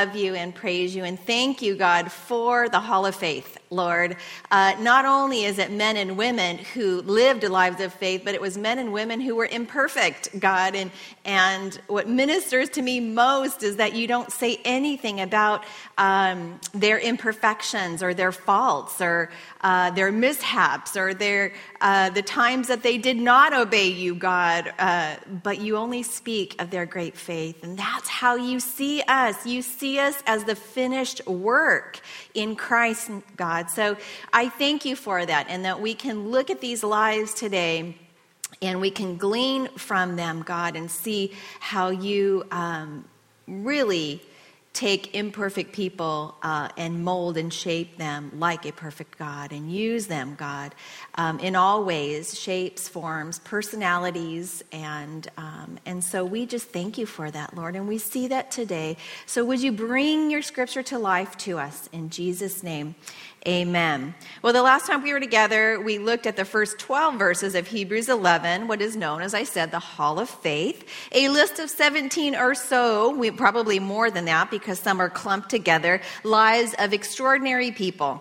love you and praise you and thank you, God, for the Hall of Faith, Lord. Uh, not only is it men and women who lived lives of faith, but it was men and women who were imperfect, God. And, and what ministers to me most is that you don't say anything about um, their imperfections or their faults or uh, their mishaps or their, uh, the times that they did not obey you, God, uh, but you only speak of their great faith. And that's how you see us. You see us as the finished work in Christ, God. So I thank you for that and that we can look at these lives today and we can glean from them, God, and see how you um, really take imperfect people uh, and mold and shape them like a perfect God and use them, God, um, in all ways, shapes, forms, personalities, and um, and so we just thank you for that, Lord, and we see that today. So would you bring your Scripture to life to us in Jesus' name? Amen. Well, the last time we were together, we looked at the first 12 verses of Hebrews 11, what is known, as I said, the Hall of Faith. A list of 17 or so, we, probably more than that because some are clumped together, lives of extraordinary people.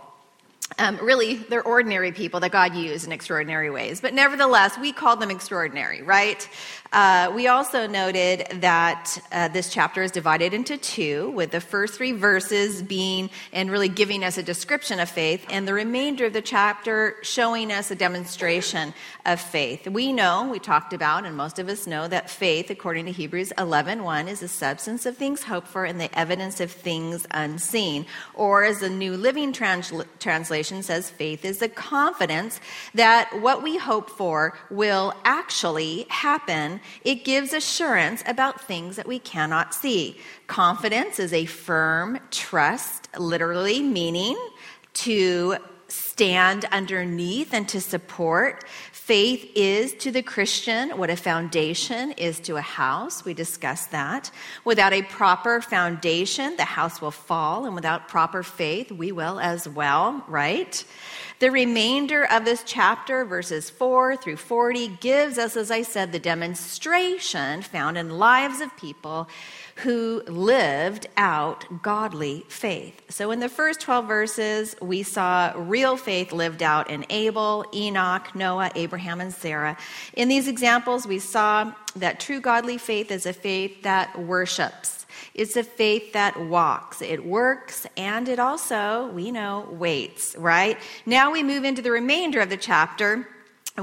Um, really, they're ordinary people that God used in extraordinary ways. But nevertheless, we call them extraordinary, right? Uh, we also noted that uh, this chapter is divided into two, with the first three verses being and really giving us a description of faith, and the remainder of the chapter showing us a demonstration of faith. We know, we talked about, and most of us know that faith, according to Hebrews 11 1, is the substance of things hoped for and the evidence of things unseen. Or, as the New Living Transl- Translation says, faith is the confidence that what we hope for will actually happen it gives assurance about things that we cannot see. Confidence is a firm trust, literally meaning to stand underneath and to support. Faith is to the Christian what a foundation is to a house. We discussed that. Without a proper foundation, the house will fall, and without proper faith, we will as well, right? The remainder of this chapter, verses 4 through 40, gives us, as I said, the demonstration found in lives of people who lived out godly faith. So, in the first 12 verses, we saw real faith lived out in Abel, Enoch, Noah, Abraham, and Sarah. In these examples, we saw that true godly faith is a faith that worships. It's a faith that walks, it works, and it also, we know, waits, right? Now we move into the remainder of the chapter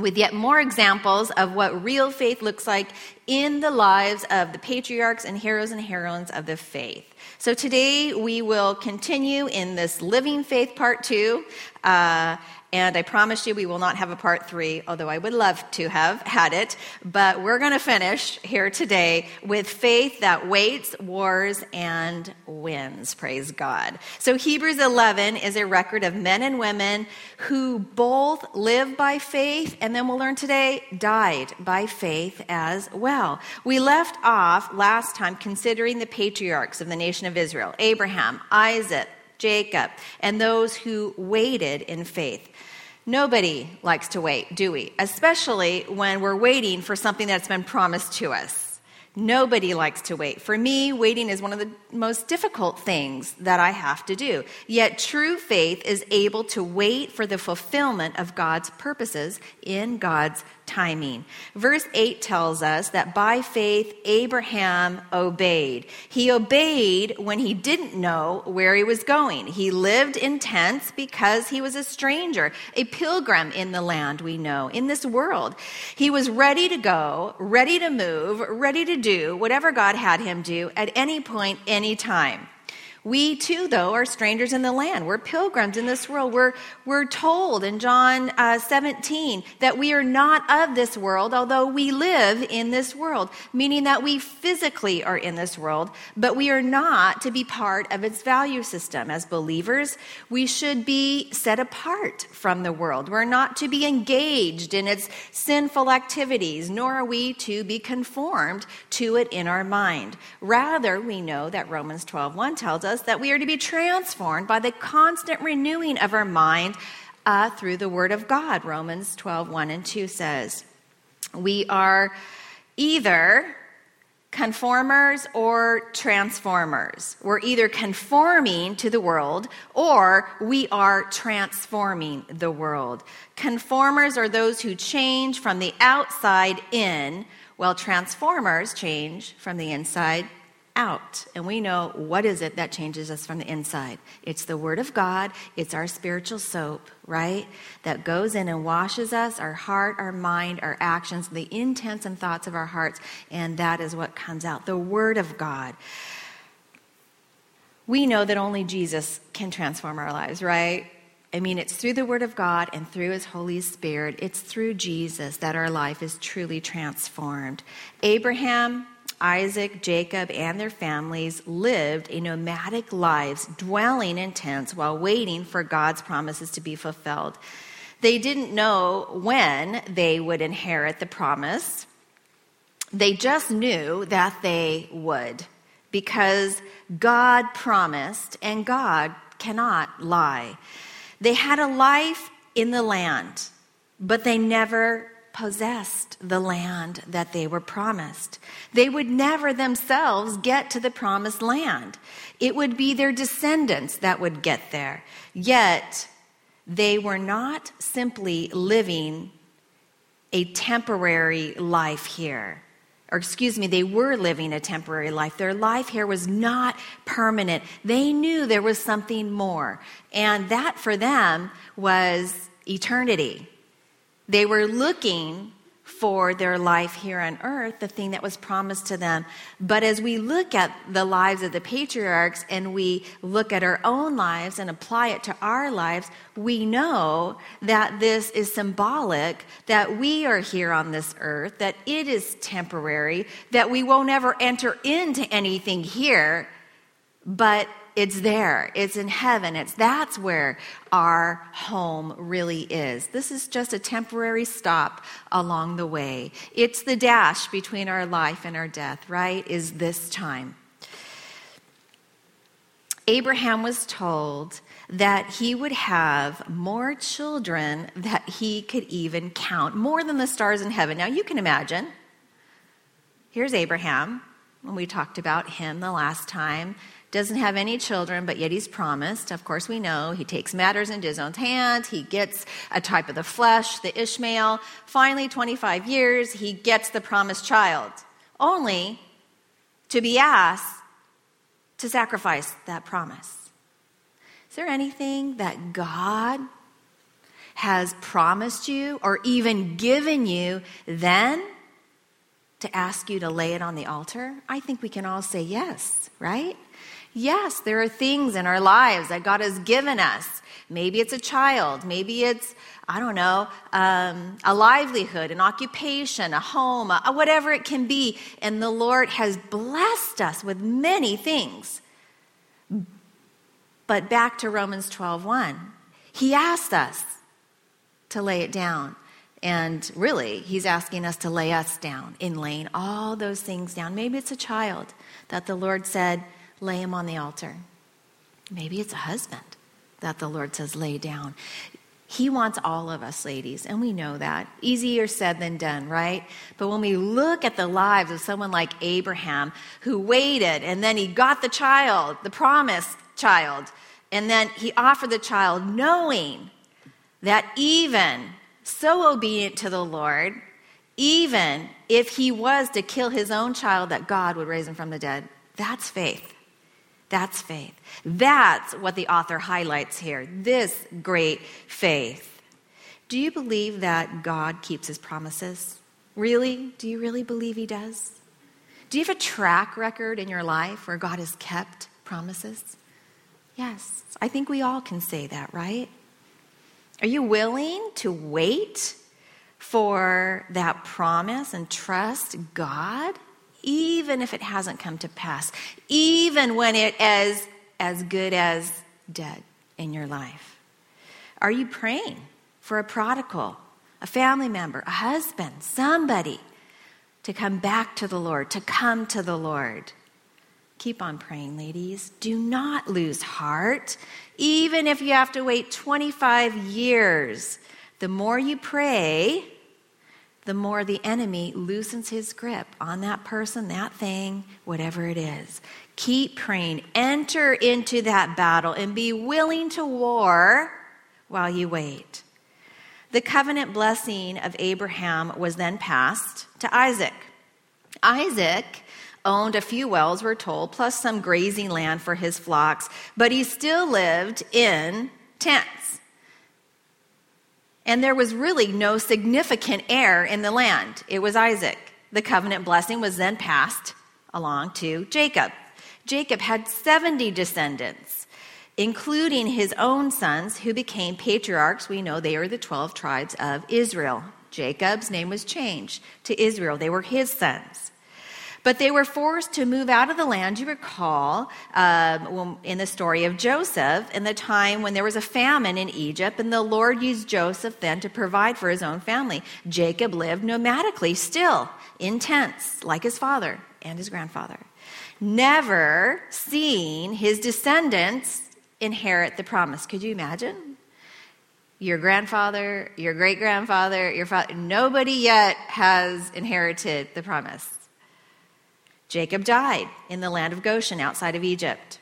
with yet more examples of what real faith looks like in the lives of the patriarchs and heroes and heroines of the faith. So today we will continue in this living faith part two. Uh, and I promise you, we will not have a part three, although I would love to have had it. But we're going to finish here today with faith that waits, wars, and wins. Praise God. So Hebrews 11 is a record of men and women who both live by faith, and then we'll learn today, died by faith as well. We left off last time considering the patriarchs of the nation of Israel Abraham, Isaac, Jacob, and those who waited in faith. Nobody likes to wait, do we? Especially when we're waiting for something that's been promised to us. Nobody likes to wait. For me, waiting is one of the most difficult things that I have to do. Yet true faith is able to wait for the fulfillment of God's purposes in God's timing. Verse 8 tells us that by faith, Abraham obeyed. He obeyed when he didn't know where he was going. He lived in tents because he was a stranger, a pilgrim in the land, we know, in this world. He was ready to go, ready to move, ready to do whatever God had him do at any point, any time. We too, though, are strangers in the land. We're pilgrims in this world. We're, we're told in John uh, 17 that we are not of this world, although we live in this world, meaning that we physically are in this world, but we are not to be part of its value system. As believers, we should be set apart from the world. We're not to be engaged in its sinful activities, nor are we to be conformed to it in our mind. Rather, we know that Romans 12:1 tells us us that we are to be transformed by the constant renewing of our mind uh, through the Word of God. Romans 12, 1 and 2 says, We are either conformers or transformers. We're either conforming to the world or we are transforming the world. Conformers are those who change from the outside in, while transformers change from the inside out. And we know what is it that changes us from the inside? It's the Word of God, it's our spiritual soap, right? That goes in and washes us, our heart, our mind, our actions, the intents and thoughts of our hearts, and that is what comes out the Word of God. We know that only Jesus can transform our lives, right? I mean, it's through the Word of God and through His Holy Spirit. It's through Jesus that our life is truly transformed. Abraham Isaac, Jacob, and their families lived a nomadic lives, dwelling in tents while waiting for God's promises to be fulfilled. They didn't know when they would inherit the promise. They just knew that they would because God promised and God cannot lie. They had a life in the land, but they never possessed the land that they were promised. They would never themselves get to the promised land. It would be their descendants that would get there. Yet, they were not simply living a temporary life here. Or, excuse me, they were living a temporary life. Their life here was not permanent. They knew there was something more. And that for them was eternity. They were looking for their life here on earth, the thing that was promised to them. But as we look at the lives of the patriarchs and we look at our own lives and apply it to our lives, we know that this is symbolic, that we are here on this earth, that it is temporary, that we won't ever enter into anything here, but it's there. It's in heaven. It's that's where our home really is. This is just a temporary stop along the way. It's the dash between our life and our death, right? Is this time. Abraham was told that he would have more children that he could even count, more than the stars in heaven. Now you can imagine. Here's Abraham, when we talked about him the last time doesn't have any children, but yet he's promised. Of course, we know he takes matters into his own hands. He gets a type of the flesh, the Ishmael. Finally, 25 years, he gets the promised child, only to be asked to sacrifice that promise. Is there anything that God has promised you or even given you then to ask you to lay it on the altar? I think we can all say yes, right? Yes, there are things in our lives that God has given us. Maybe it's a child, maybe it's, I don't know, um, a livelihood, an occupation, a home, a, whatever it can be. And the Lord has blessed us with many things. But back to Romans 12 1. He asked us to lay it down. And really, he's asking us to lay us down in laying all those things down. Maybe it's a child that the Lord said, lay him on the altar. Maybe it's a husband that the Lord says, lay down. He wants all of us, ladies, and we know that. Easier said than done, right? But when we look at the lives of someone like Abraham, who waited and then he got the child, the promised child, and then he offered the child, knowing that even so obedient to the Lord, even if he was to kill his own child, that God would raise him from the dead. That's faith. That's faith. That's what the author highlights here this great faith. Do you believe that God keeps his promises? Really? Do you really believe he does? Do you have a track record in your life where God has kept promises? Yes, I think we all can say that, right? Are you willing to wait for that promise and trust God? Even if it hasn't come to pass, even when it is as good as dead in your life? Are you praying for a prodigal, a family member, a husband, somebody to come back to the Lord, to come to the Lord? Keep on praying, ladies. Do not lose heart, even if you have to wait 25 years. The more you pray, the more the enemy loosens his grip on that person, that thing, whatever it is. Keep praying. Enter into that battle and be willing to war while you wait. The covenant blessing of Abraham was then passed to Isaac. Isaac owned a few wells, we're told, plus some grazing land for his flocks, but he still lived in tents. And there was really no significant heir in the land. It was Isaac. The covenant blessing was then passed along to Jacob. Jacob had 70 descendants, including his own sons who became patriarchs. We know they are the 12 tribes of Israel. Jacob's name was changed to Israel, they were his sons. But they were forced to move out of the land, you recall, um, in the story of Joseph, in the time when there was a famine in Egypt, and the Lord used Joseph then to provide for his own family. Jacob lived nomadically, still in tents, like his father and his grandfather, never seeing his descendants inherit the promise. Could you imagine? Your grandfather, your great grandfather, your father, nobody yet has inherited the promise. Jacob died in the land of Goshen outside of Egypt.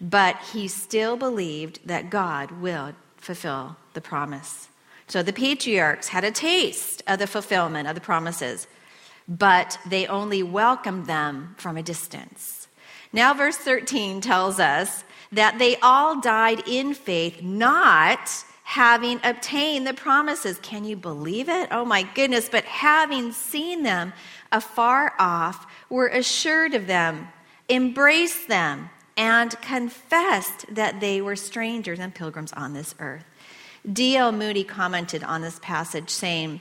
But he still believed that God will fulfill the promise. So the patriarchs had a taste of the fulfillment of the promises, but they only welcomed them from a distance. Now, verse 13 tells us that they all died in faith, not having obtained the promises. Can you believe it? Oh my goodness, but having seen them afar off were assured of them, embraced them, and confessed that they were strangers and pilgrims on this earth. D.L. Moody commented on this passage, saying,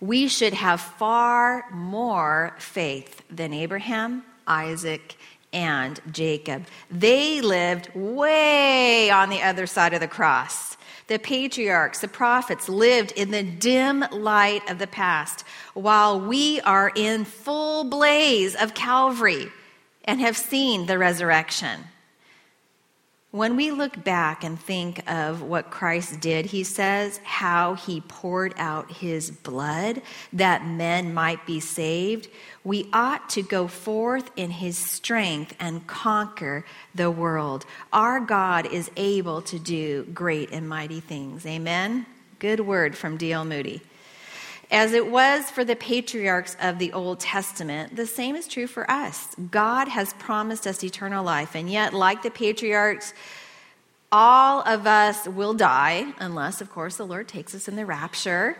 We should have far more faith than Abraham, Isaac, and Jacob. They lived way on the other side of the cross. The patriarchs, the prophets lived in the dim light of the past, while we are in full blaze of Calvary and have seen the resurrection. When we look back and think of what Christ did, he says how he poured out his blood that men might be saved. We ought to go forth in his strength and conquer the world. Our God is able to do great and mighty things. Amen. Good word from D.L. Moody. As it was for the patriarchs of the Old Testament, the same is true for us. God has promised us eternal life, and yet, like the patriarchs, all of us will die, unless, of course, the Lord takes us in the rapture.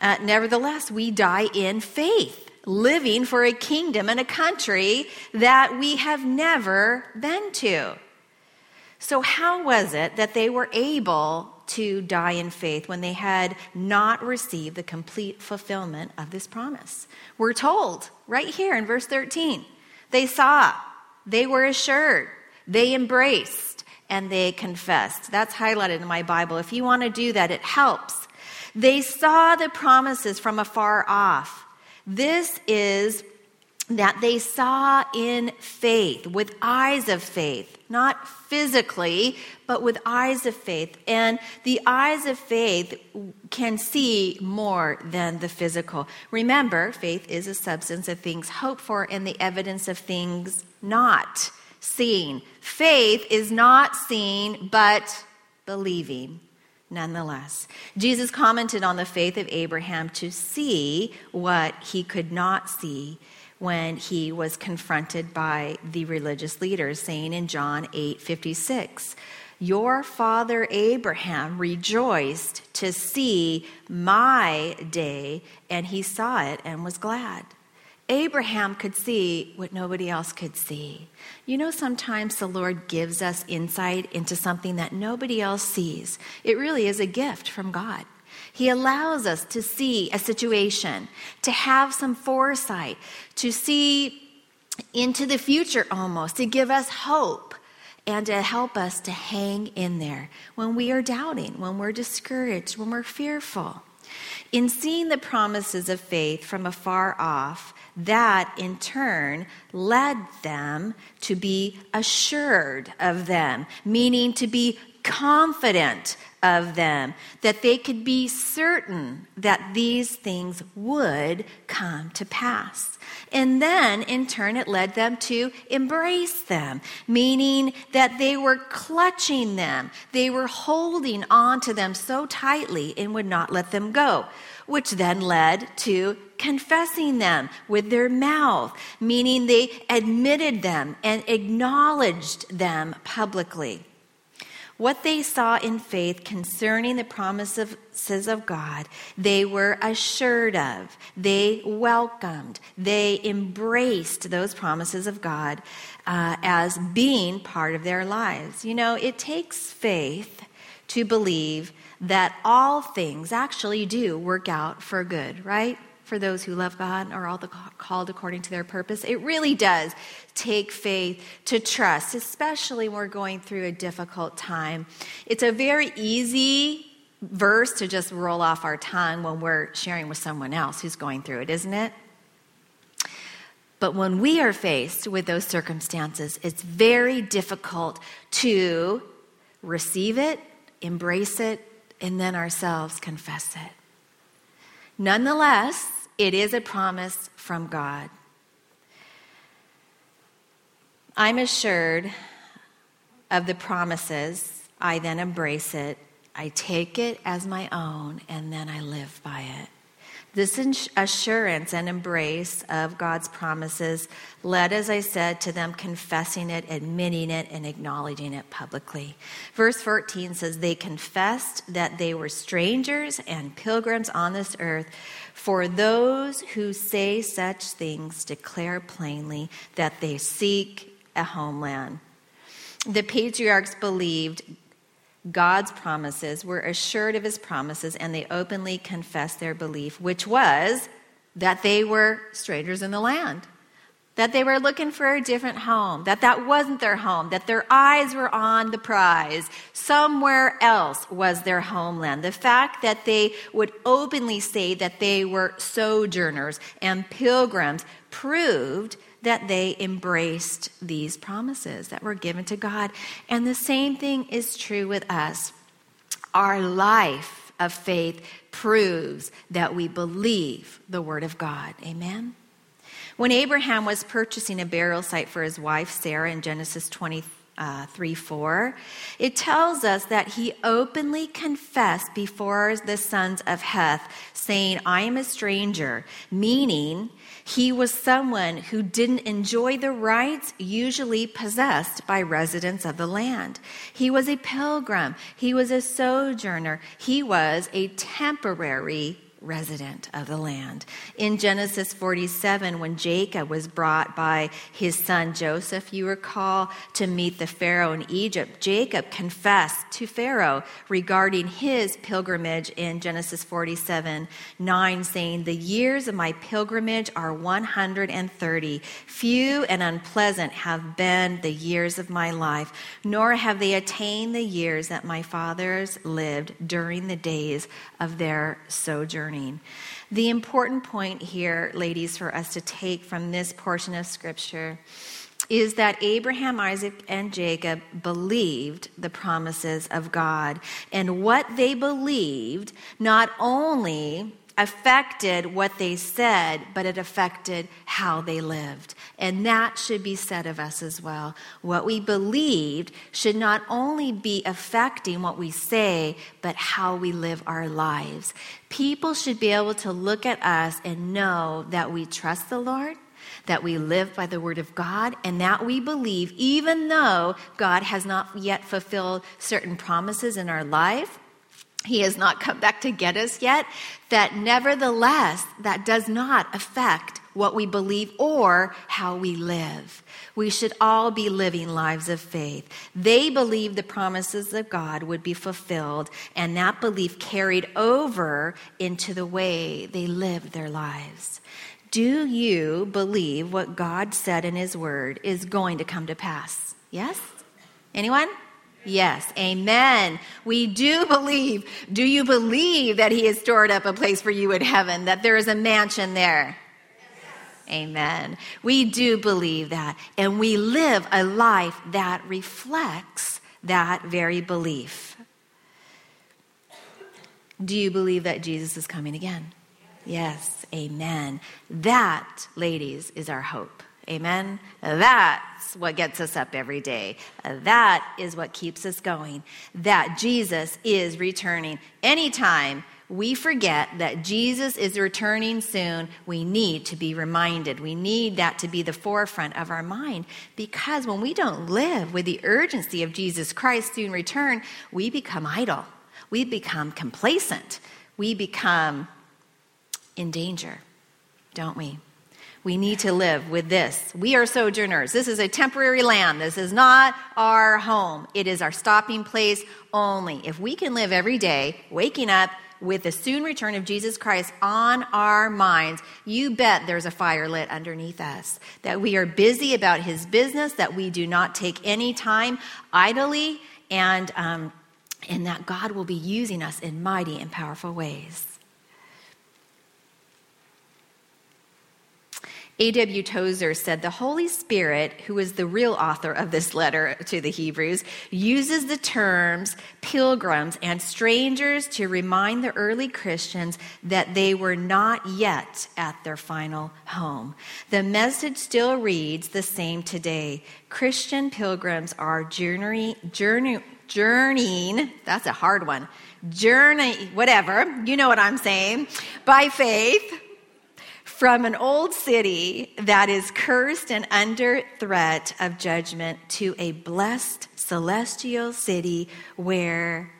Uh, nevertheless, we die in faith, living for a kingdom and a country that we have never been to. So, how was it that they were able to die in faith when they had not received the complete fulfillment of this promise. We're told right here in verse 13 they saw, they were assured, they embraced, and they confessed. That's highlighted in my Bible. If you want to do that, it helps. They saw the promises from afar off. This is that they saw in faith, with eyes of faith, not physically, but with eyes of faith. And the eyes of faith can see more than the physical. Remember, faith is a substance of things hoped for and the evidence of things not seen. Faith is not seen, but believing nonetheless. Jesus commented on the faith of Abraham to see what he could not see when he was confronted by the religious leaders, saying in John 8 56, Your father Abraham rejoiced to see my day, and he saw it and was glad. Abraham could see what nobody else could see. You know, sometimes the Lord gives us insight into something that nobody else sees. It really is a gift from God. He allows us to see a situation, to have some foresight, to see into the future almost, to give us hope and to help us to hang in there when we are doubting, when we're discouraged, when we're fearful. In seeing the promises of faith from afar off, that in turn led them to be assured of them, meaning to be confident of them, that they could be certain that these things would come to pass. And then, in turn, it led them to embrace them, meaning that they were clutching them. They were holding on to them so tightly and would not let them go, which then led to confessing them with their mouth, meaning they admitted them and acknowledged them publicly. What they saw in faith concerning the promises of God, they were assured of. They welcomed. They embraced those promises of God uh, as being part of their lives. You know, it takes faith to believe that all things actually do work out for good, right? For those who love God are all the called according to their purpose. It really does take faith to trust, especially when we're going through a difficult time. It's a very easy verse to just roll off our tongue when we're sharing with someone else who's going through it, isn't it? But when we are faced with those circumstances, it's very difficult to receive it, embrace it, and then ourselves confess it. Nonetheless, it is a promise from God. I'm assured of the promises. I then embrace it. I take it as my own, and then I live by it. This assurance and embrace of God's promises led, as I said, to them confessing it, admitting it, and acknowledging it publicly. Verse 14 says, They confessed that they were strangers and pilgrims on this earth. For those who say such things declare plainly that they seek a homeland. The patriarchs believed God's promises, were assured of his promises, and they openly confessed their belief, which was that they were strangers in the land, that they were looking for a different home, that that wasn't their home, that their eyes were on the prize. Somewhere else was their homeland. The fact that they would openly say that they were sojourners and pilgrims proved that they embraced these promises that were given to God. And the same thing is true with us. Our life of faith proves that we believe the Word of God. Amen? When Abraham was purchasing a burial site for his wife Sarah in Genesis 23, uh, 3 4, it tells us that he openly confessed before the sons of Heth, saying, I am a stranger, meaning he was someone who didn't enjoy the rights usually possessed by residents of the land. He was a pilgrim. He was a sojourner. He was a temporary resident of the land. In Genesis 47, when Jacob was brought by his son Joseph, you recall, to meet the Pharaoh in Egypt, Jacob confessed to Pharaoh regarding his pilgrimage in Genesis 47 9, saying, The years of my pilgrimage are 130. Few and unpleasant have been the years of my life, nor have they attained the years that my fathers lived during the days of their sojourn journeying. The important point here, ladies, for us to take from this portion of Scripture is that Abraham, Isaac, and Jacob believed the promises of God. And what they believed not only affected what they said, but it affected how they lived. And that should be said of us as well. What we believed should not only be affecting what we say, but how we live our lives. People should be able to look at us and know that we trust the Lord. That we live by the word of God and that we believe, even though God has not yet fulfilled certain promises in our life, he has not come back to get us yet, that nevertheless, that does not affect what we believe or how we live. We should all be living lives of faith. They believed the promises of God would be fulfilled, and that belief carried over into the way they lived their lives. Do you believe what God said in His Word is going to come to pass? Yes? Anyone? Yes, amen. We do believe. Do you believe that He has stored up a place for you in heaven, that there is a mansion there? Amen. We do believe that. And we live a life that reflects that very belief. Do you believe that Jesus is coming again? Yes, amen. That, ladies, is our hope. Amen. That's what gets us up every day. That is what keeps us going. That Jesus is returning. Anytime we forget that Jesus is returning soon, we need to be reminded. We need that to be the forefront of our mind because when we don't live with the urgency of Jesus Christ's soon return, we become idle. We become complacent. We become in danger, don't we? We need to live with this. We are sojourners. This is a temporary land. This is not our home. It is our stopping place only. If we can live every day waking up with the soon return of Jesus Christ on our minds, you bet there's a fire lit underneath us. That we are busy about his business, that we do not take any time idly, and, um, and that God will be using us in mighty and powerful ways. A.W. Tozer said the Holy Spirit, who is the real author of this letter to the Hebrews, uses the terms pilgrims and strangers to remind the early Christians that they were not yet at their final home. The message still reads the same today. Christian pilgrims are journey, journey, journeying, that's a hard one, journey, whatever, you know what I'm saying, by faith from an old city that is cursed and under threat of judgment to a blessed celestial city where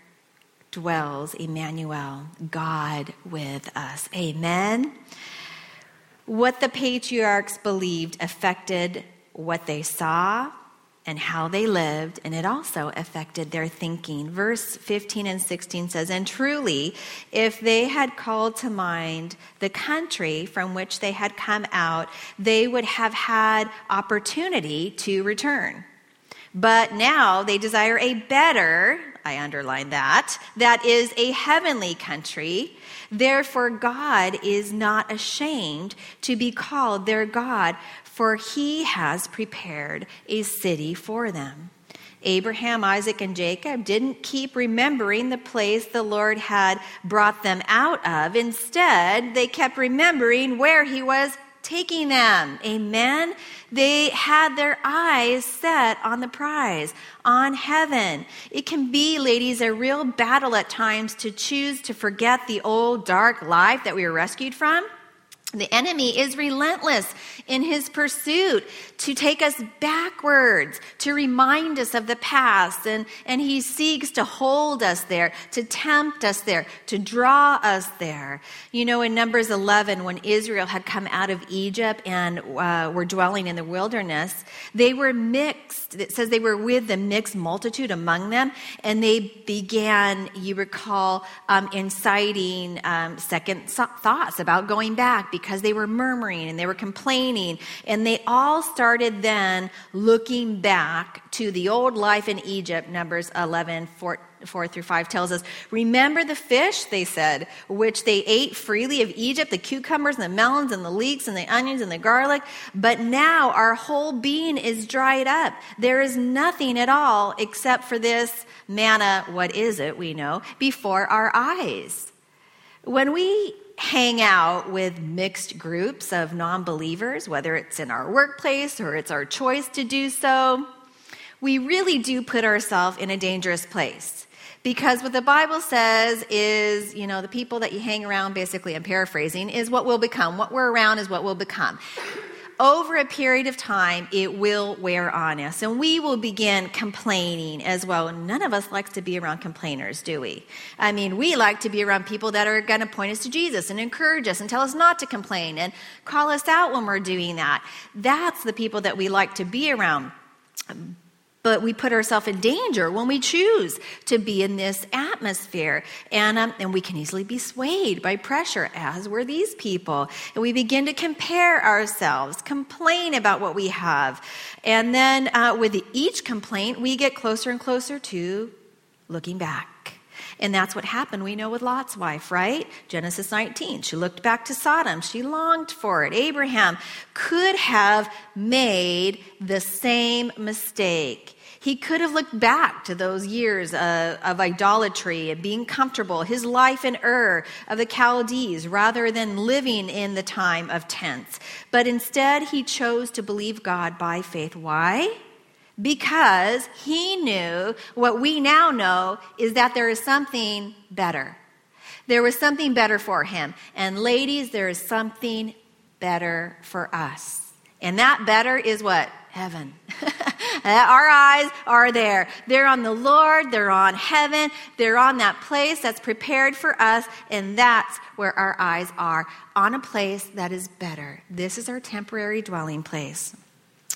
dwells Emmanuel, God with us. Amen. What the patriarchs believed affected what they saw, and how they lived, and it also affected their thinking. Verse 15 and 16 says, And truly, if they had called to mind the country from which they had come out, they would have had opportunity to return. But now they desire a better, I underline that, that is a heavenly country. Therefore, God is not ashamed to be called their God, for he has prepared a city for them. Abraham, Isaac, and Jacob didn't keep remembering the place the Lord had brought them out of. Instead, they kept remembering where he was taking them. Amen. They had their eyes set on the prize, on heaven. It can be, ladies, a real battle at times to choose to forget the old dark life that we were rescued from the enemy is relentless in his pursuit to take us backwards, to remind us of the past, and, and he seeks to hold us there, to tempt us there, to draw us there. You know, in Numbers 11, when Israel had come out of Egypt and uh, were dwelling in the wilderness, they were mixed. It says they were with the mixed multitude among them, and they began, you recall, um, inciting um, second thoughts about going back because they were murmuring and they were complaining. And they all started then looking back to the old life in Egypt, Numbers 11, 14. 4 through 5 tells us, Remember the fish, they said, which they ate freely of Egypt, the cucumbers and the melons and the leeks and the onions and the garlic. But now our whole being is dried up. There is nothing at all except for this manna, what is it, we know, before our eyes. When we hang out with mixed groups of non believers, whether it's in our workplace or it's our choice to do so, we really do put ourselves in a dangerous place. Because what the Bible says is, you know, the people that you hang around, basically, I'm paraphrasing, is what will become. What we're around is what will become over a period of time, it will wear on us. And we will begin complaining as well. None of us likes to be around complainers, do we? I mean, we like to be around people that are going to point us to Jesus and encourage us and tell us not to complain and call us out when we're doing that. That's the people that we like to be around but we put ourselves in danger when we choose to be in this atmosphere. And, um, and we can easily be swayed by pressure, as were these people. And we begin to compare ourselves, complain about what we have. And then uh, with each complaint, we get closer and closer to looking back. And that's what happened, we know, with Lot's wife, right? Genesis 19. She looked back to Sodom. She longed for it. Abraham could have made the same mistake. He could have looked back to those years of, of, idolatry and being comfortable, his life in Ur of the Chaldees, rather than living in the time of tents. But instead, he chose to believe God by faith. Why? Because he knew what we now know is that there is something better. There was something better for him. And ladies, there is something better for us. And that better is what? Heaven. Our eyes are there. They're on the Lord, they're on heaven, they're on that place that's prepared for us, and that's where our eyes are on a place that is better. This is our temporary dwelling place.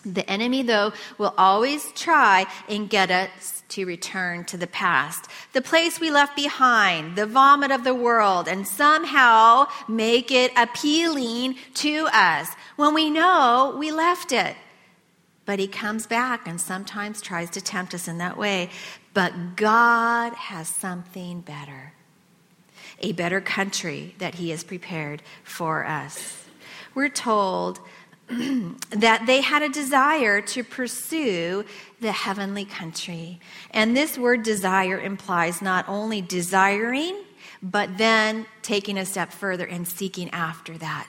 The enemy, though, will always try and get us to return to the past, the place we left behind, the vomit of the world, and somehow make it appealing to us when we know we left it. But he comes back and sometimes tries to tempt us in that way. But God has something better a better country that he has prepared for us. We're told that they had a desire to pursue the heavenly country. And this word desire implies not only desiring, but then taking a step further and seeking after that.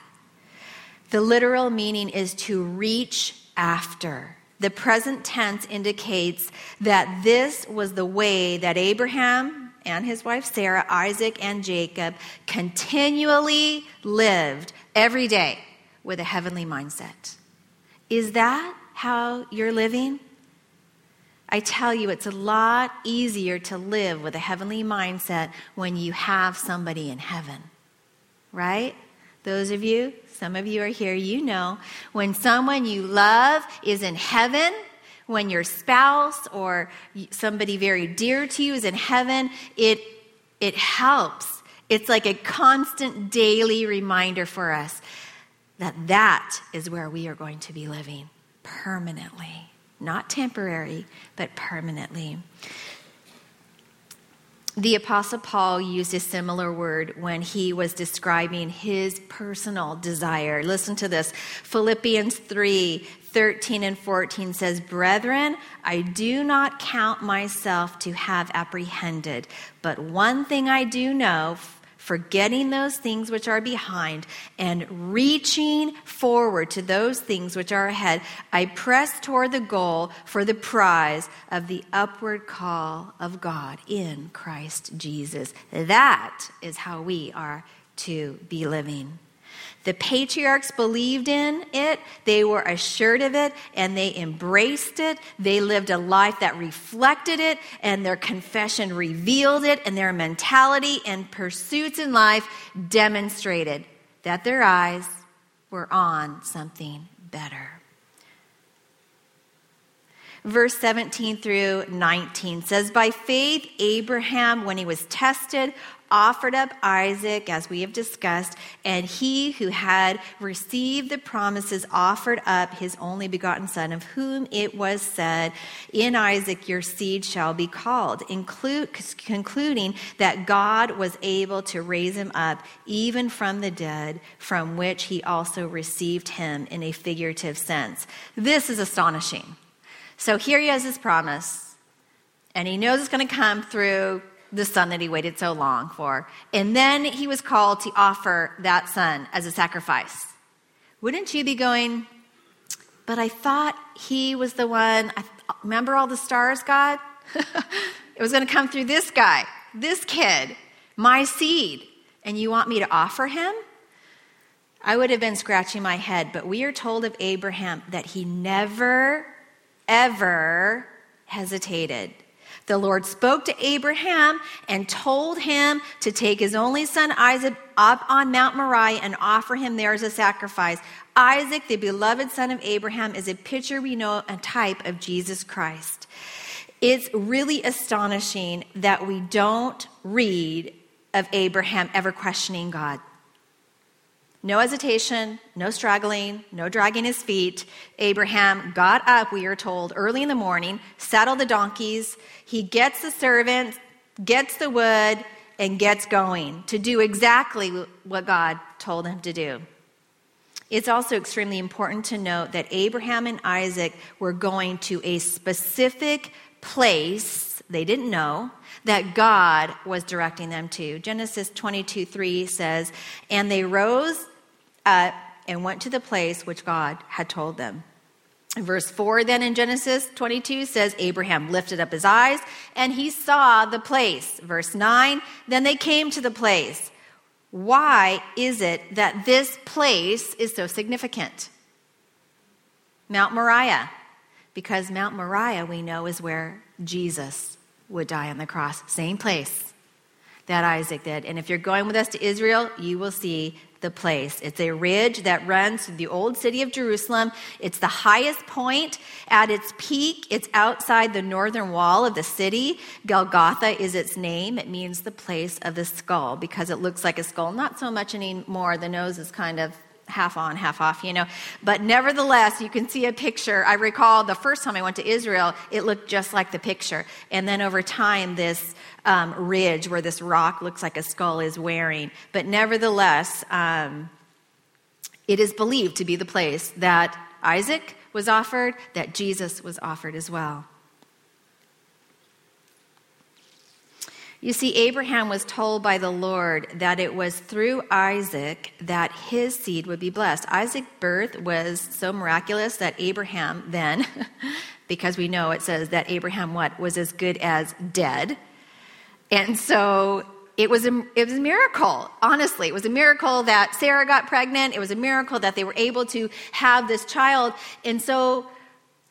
The literal meaning is to reach after. The present tense indicates that this was the way that Abraham and his wife Sarah, Isaac, and Jacob continually lived every day with a heavenly mindset. Is that how you're living? I tell you, it's a lot easier to live with a heavenly mindset when you have somebody in heaven, right? Those of you, some of you are here, you know, when someone you love is in heaven, when your spouse or somebody very dear to you is in heaven, it, it helps. It's like a constant daily reminder for us that that is where we are going to be living permanently. Not temporary, but permanently. The Apostle Paul used a similar word when he was describing his personal desire. Listen to this Philippians 3 13 and 14 says, Brethren, I do not count myself to have apprehended, but one thing I do know forgetting those things which are behind and reaching forward to those things which are ahead, I press toward the goal for the prize of the upward call of God in Christ Jesus. That is how we are to be living. The patriarchs believed in it, they were assured of it, and they embraced it. They lived a life that reflected it, and their confession revealed it, and their mentality and pursuits in life demonstrated that their eyes were on something better. Verse 17 through 19 says, By faith, Abraham, when he was tested, offered up Isaac, as we have discussed, and he who had received the promises offered up his only begotten son, of whom it was said, In Isaac your seed shall be called, concluding that God was able to raise him up even from the dead, from which he also received him in a figurative sense. This is astonishing. So here he has his promise, and he knows it's going to come through the son that he waited so long for. And then he was called to offer that son as a sacrifice. Wouldn't you be going, but I thought he was the one, I, remember all the stars, God? it was going to come through this guy, this kid, my seed, and you want me to offer him? I would have been scratching my head, but we are told of Abraham that he never, ever hesitated. The Lord spoke to Abraham and told him to take his only son Isaac up on Mount Moriah and offer him there as a sacrifice. Isaac, the beloved son of Abraham, is a picture we know, a type of Jesus Christ. It's really astonishing that we don't read of Abraham ever questioning God. No hesitation, no struggling, no dragging his feet. Abraham got up, we are told, early in the morning, saddled the donkeys. He gets the servants, gets the wood, and gets going to do exactly what God told him to do. It's also extremely important to note that Abraham and Isaac were going to a specific place they didn't know that God was directing them to. Genesis 22 3 says, And they rose up and went to the place which God had told them. Verse 4 then in Genesis 22 says, Abraham lifted up his eyes and he saw the place. Verse 9, then they came to the place. Why is it that this place is so significant? Mount Moriah. Because Mount Moriah, we know, is where Jesus would die on the cross. Same place that Isaac did. And if you're going with us to Israel, you will see the place. It's a ridge that runs through the old city of Jerusalem. It's the highest point. At its peak, it's outside the northern wall of the city. Golgotha is its name. It means the place of the skull because it looks like a skull. Not so much anymore. The nose is kind of half on, half off, you know. But nevertheless, you can see a picture. I recall the first time I went to Israel, it looked just like the picture. And then over time, this um, ridge where this rock looks like a skull is wearing. But nevertheless, um, it is believed to be the place that Isaac was offered, that Jesus was offered as well. You see, Abraham was told by the Lord that it was through Isaac that his seed would be blessed. Isaac's birth was so miraculous that Abraham then, because we know it says that Abraham what was as good as dead. And so it was, a, it was a miracle, honestly. It was a miracle that Sarah got pregnant. It was a miracle that they were able to have this child. And so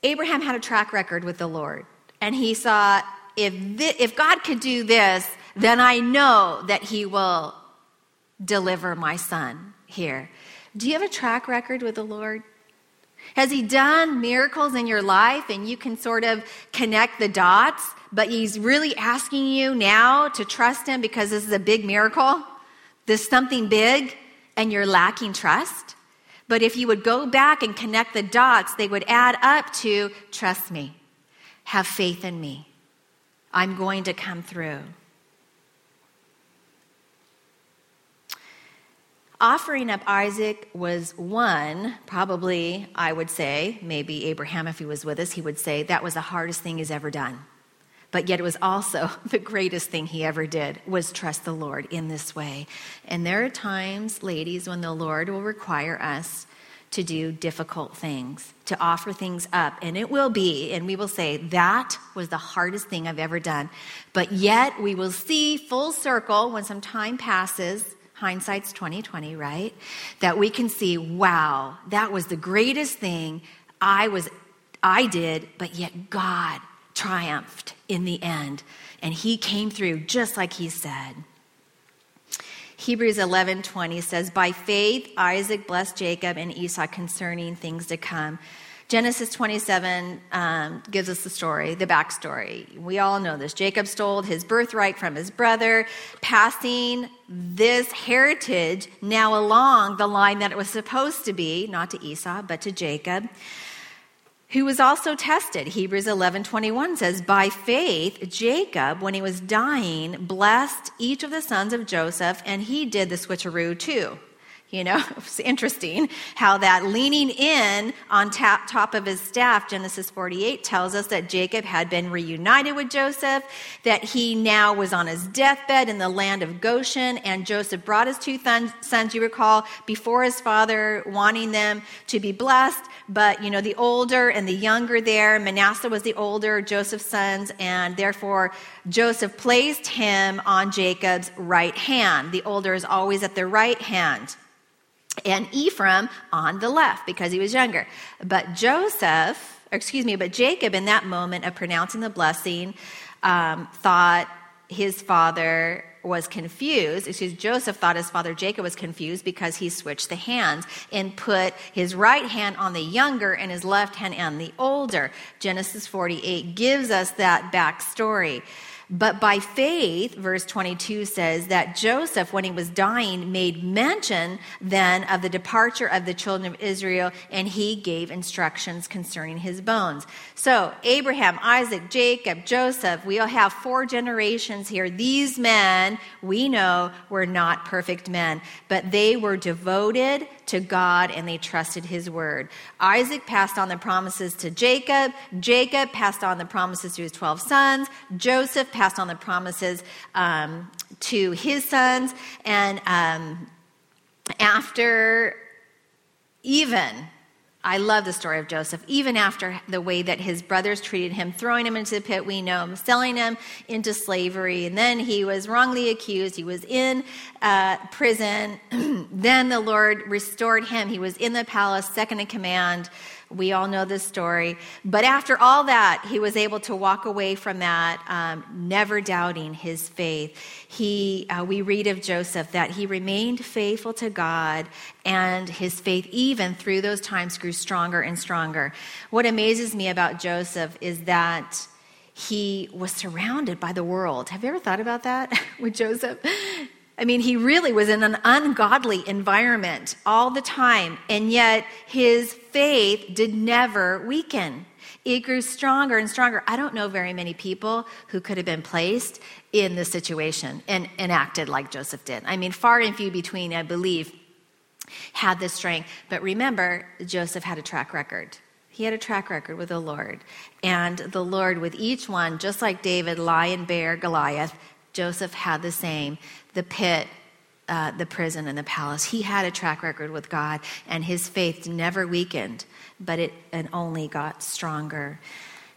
Abraham had a track record with the Lord. And he saw if, this, if God could do this, then I know that He will deliver my son here. Do you have a track record with the Lord? Has He done miracles in your life and you can sort of connect the dots, but He's really asking you now to trust Him because this is a big miracle? This something big and you're lacking trust? But if you would go back and connect the dots, they would add up to trust me, have faith in me. I'm going to come through. Offering up Isaac was one, probably, I would say, maybe Abraham, if he was with us, he would say that was the hardest thing he's ever done. But yet it was also the greatest thing he ever did was trust the Lord in this way. And there are times, ladies, when the Lord will require us to do difficult things, to offer things up. And it will be, and we will say, that was the hardest thing I've ever done. But yet we will see full circle when some time passes. Hindsight's 2020, right? That we can see, wow, that was the greatest thing I was I did, but yet God triumphed in the end. And he came through just like he said. Hebrews 11:20 says, "By faith Isaac blessed Jacob and Esau concerning things to come." Genesis 27 um, gives us the story, the backstory. We all know this. Jacob stole his birthright from his brother, passing this heritage now along the line that it was supposed to be, not to Esau, but to Jacob who was also tested. Hebrews 11:21 says, "By faith Jacob, when he was dying, blessed each of the sons of Joseph, and he did the switcheroo too." You know, it's interesting how that leaning in on top, top of his staff, Genesis 48 tells us that Jacob had been reunited with Joseph, that he now was on his deathbed in the land of Goshen, and Joseph brought his two sons, you recall, before his father, wanting them to be blessed. But, you know, the older and the younger there, Manasseh was the older, Joseph's sons, and therefore Joseph placed him on Jacob's right hand. The older is always at the right hand and Ephraim on the left because he was younger. But Joseph, excuse me, but Jacob in that moment of pronouncing the blessing um, thought his father was confused. Excuse Joseph thought his father Jacob was confused because he switched the hands and put his right hand on the younger and his left hand on the older. Genesis 48 gives us that backstory. But by faith, verse 22 says that Joseph, when he was dying, made mention then of the departure of the children of Israel, and he gave instructions concerning his bones. So, Abraham, Isaac, Jacob, Joseph, we'll have four generations here. These men, we know, were not perfect men, but they were devoted to God and they trusted his word. Isaac passed on the promises to Jacob. Jacob passed on the promises to his 12 sons. Joseph passed on the promises um, to his sons. And um, after even I love the story of Joseph. Even after the way that his brothers treated him, throwing him into the pit, we know him, selling him into slavery, and then he was wrongly accused. He was in uh, prison. then the Lord restored him. He was in the palace, second in command. We all know this story. But after all that, he was able to walk away from that, um, never doubting his faith. He, uh, we read of Joseph that he remained faithful to God, and his faith, even through those times, grew stronger and stronger. What amazes me about Joseph is that he was surrounded by the world. Have you ever thought about that with Joseph? I mean, he really was in an ungodly environment all the time, and yet his faith did never weaken. It grew stronger and stronger. I don't know very many people who could have been placed in this situation and, and acted like Joseph did. I mean, far and few between, I believe, had this strength. But remember, Joseph had a track record. He had a track record with the Lord. And the Lord, with each one, just like David, lion, bear, Goliath, Joseph had the same the pit, uh, the prison, and the palace. He had a track record with God, and his faith never weakened, but it, it only got stronger.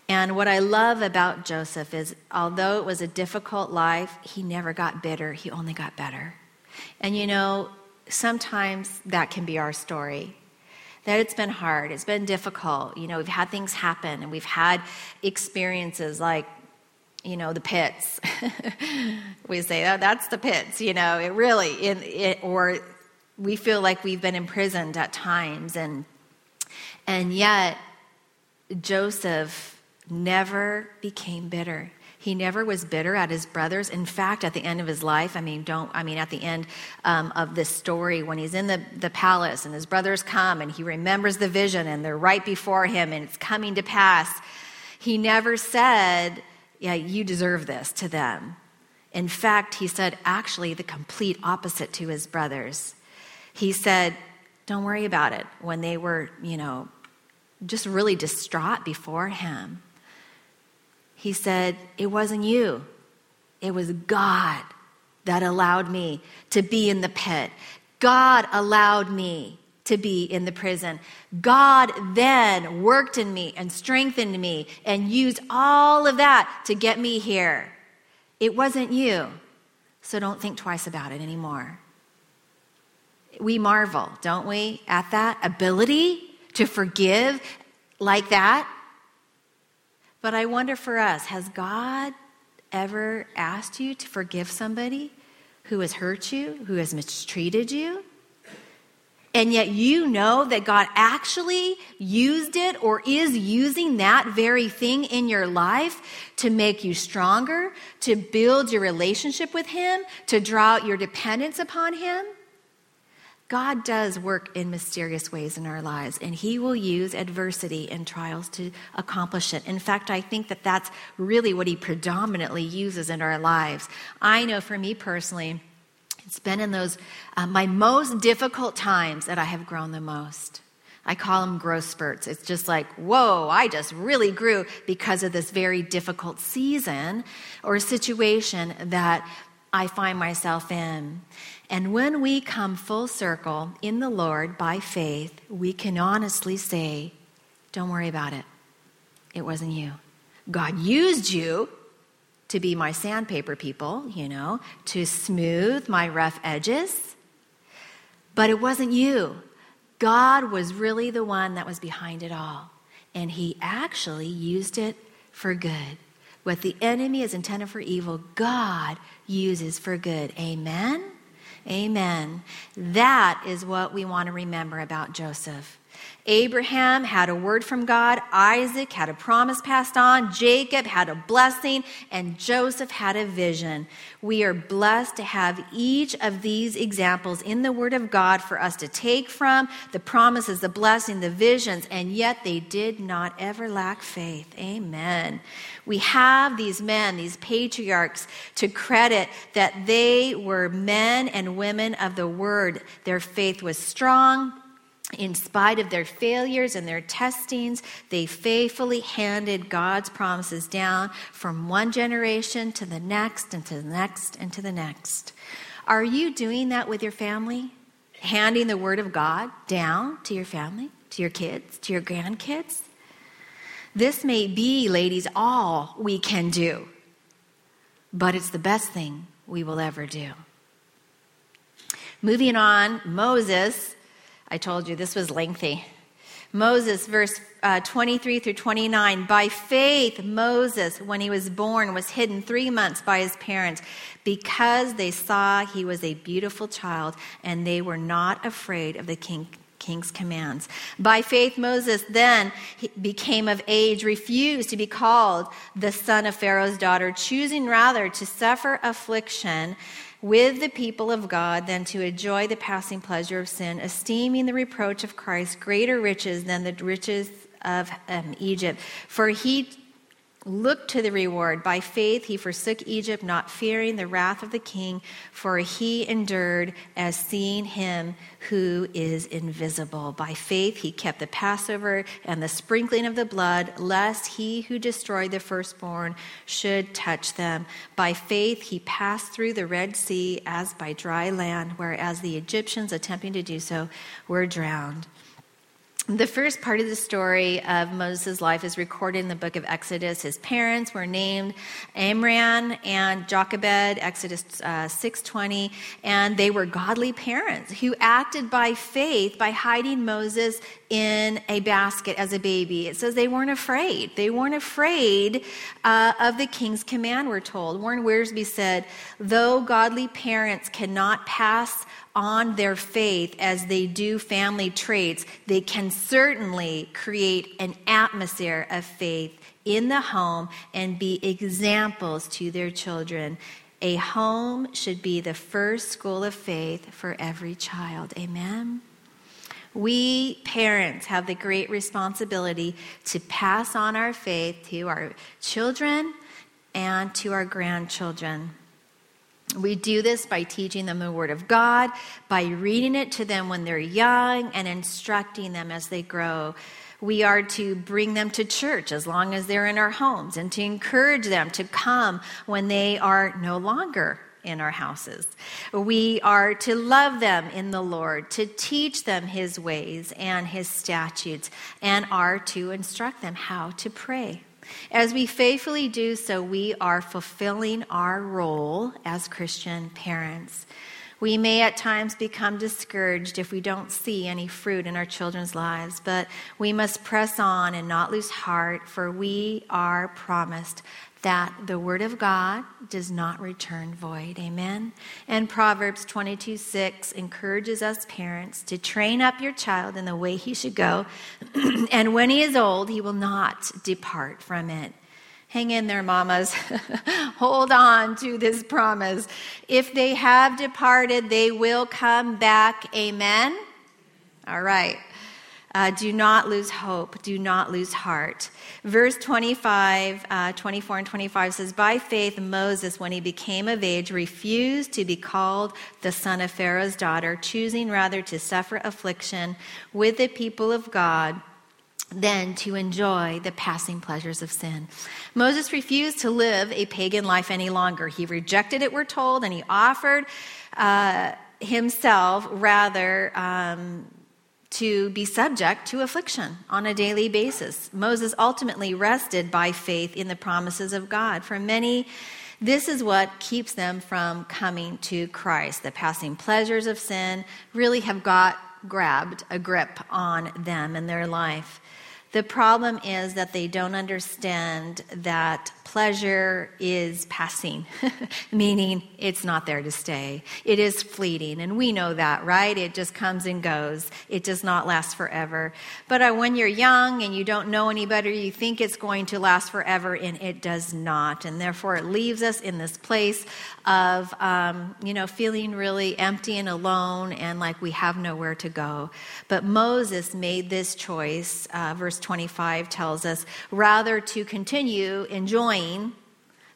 And what I love about Joseph is, although it was a difficult life, he never got bitter, he only got better. And you know, sometimes that can be our story. That it's been hard, it's been difficult. You know, we've had things happen and we've had experiences like you know, the pits. we say, oh, that's the pits, you know, it really, it, it, or we feel like we've been imprisoned at times. And, and yet, Joseph never became bitter. He never was bitter at his brothers. In fact, at the end of his life, I mean, don't, I mean, at the end um, of this story, when he's in the, the palace and his brothers come and he remembers the vision and they're right before him and it's coming to pass, he never said, yeah, you deserve this to them. In fact, he said actually the complete opposite to his brothers. He said, Don't worry about it. When they were, you know, just really distraught before him, he said, It wasn't you, it was God that allowed me to be in the pit. God allowed me to be in the prison. God then worked in me and strengthened me and used all of that to get me here. It wasn't you. So don't think twice about it anymore. We marvel, don't we, at that ability to forgive like that? But I wonder for us, has God ever asked you to forgive somebody who has hurt you, who has mistreated you? And yet you know that God actually used it or is using that very thing in your life to make you stronger, to build your relationship with Him, to draw out your dependence upon Him. God does work in mysterious ways in our lives, and He will use adversity and trials to accomplish it. In fact, I think that that's really what He predominantly uses in our lives. I know for me personally, it's been in those, uh, my most difficult times that I have grown the most. I call them growth spurts. It's just like, whoa, I just really grew because of this very difficult season or situation that I find myself in. And when we come full circle in the Lord by faith, we can honestly say, don't worry about it. It wasn't you. God used you to be my sandpaper people, you know, to smooth my rough edges. But it wasn't you. God was really the one that was behind it all. And he actually used it for good. What the enemy is intended for evil, God uses for good. Amen? Amen. That is what we want to remember about Joseph. Abraham had a word from God, Isaac had a promise passed on, Jacob had a blessing, and Joseph had a vision. We are blessed to have each of these examples in the Word of God for us to take from the promises, the blessing, the visions, and yet they did not ever lack faith. Amen. We have these men, these patriarchs, to credit that they were men and women of the Word. Their faith was strong in spite of their failures and their testings, they faithfully handed God's promises down from one generation to the next and to the next and to the next. Are you doing that with your family? Handing the Word of God down to your family, to your kids, to your grandkids? This may be, ladies, all we can do, but it's the best thing we will ever do. Moving on, Moses I told you this was lengthy. Moses, verse uh, 23 through 29. By faith, Moses, when he was born, was hidden three months by his parents because they saw he was a beautiful child and they were not afraid of the king, king's commands. By faith, Moses then became of age, refused to be called the son of Pharaoh's daughter, choosing rather to suffer affliction with the people of God than to enjoy the passing pleasure of sin, esteeming the reproach of Christ greater riches than the riches of um, Egypt. For he looked to the reward. By faith, he forsook Egypt, not fearing the wrath of the king, for he endured as seeing him who is invisible. By faith, he kept the Passover and the sprinkling of the blood, lest he who destroyed the firstborn should touch them. By faith, he passed through the Red Sea as by dry land, whereas the Egyptians, attempting to do so, were drowned. The first part of the story of Moses' life is recorded in the book of Exodus. His parents were named Amram and Jochebed, Exodus uh, 6.20, and they were godly parents who acted by faith by hiding Moses in a basket as a baby. It says they weren't afraid. They weren't afraid uh, of the king's command, we're told. Warren Wiersbe said, though godly parents cannot pass on their faith as they do family traits, they can certainly create an atmosphere of faith in the home and be examples to their children. A home should be the first school of faith for every child. Amen. We parents have the great responsibility to pass on our faith to our children and to our grandchildren. We do this by teaching them the Word of God, by reading it to them when they're young, and instructing them as they grow. We are to bring them to church as long as they're in our homes and to encourage them to come when they are no longer in our houses. We are to love them in the Lord, to teach them His ways and His statutes, and are to instruct them how to pray. As we faithfully do so, we are fulfilling our role as Christian parents. We may at times become discouraged if we don't see any fruit in our children's lives, but we must press on and not lose heart, for we are promised that the word of God does not return void. Amen. And Proverbs 22 6 encourages us parents to train up your child in the way he should go, and when he is old, he will not depart from it. Hang in there, mamas. Hold on to this promise. If they have departed, they will come back. Amen. All right. Uh, do not lose hope. Do not lose heart. Verse 25, uh, 24 and 25 says, By faith, Moses, when he became of age, refused to be called the son of Pharaoh's daughter, choosing rather to suffer affliction with the people of God than to enjoy the passing pleasures of sin. Moses refused to live a pagan life any longer. He rejected it, we're told, and he offered uh, himself rather. Um, to be subject to affliction on a daily basis. Moses ultimately rested by faith in the promises of God. For many, this is what keeps them from coming to Christ. The passing pleasures of sin really have got grabbed a grip on them in their life. The problem is that they don't understand that pleasure is passing, meaning it's not there to stay. It is fleeting, and we know that, right? It just comes and goes. It does not last forever. But uh, when you're young and you don't know any better, you think it's going to last forever, and it does not. And therefore, it leaves us in this place of, um, you know, feeling really empty and alone and like we have nowhere to go. But Moses made this choice. Uh, verse 25 tells us rather to continue enjoying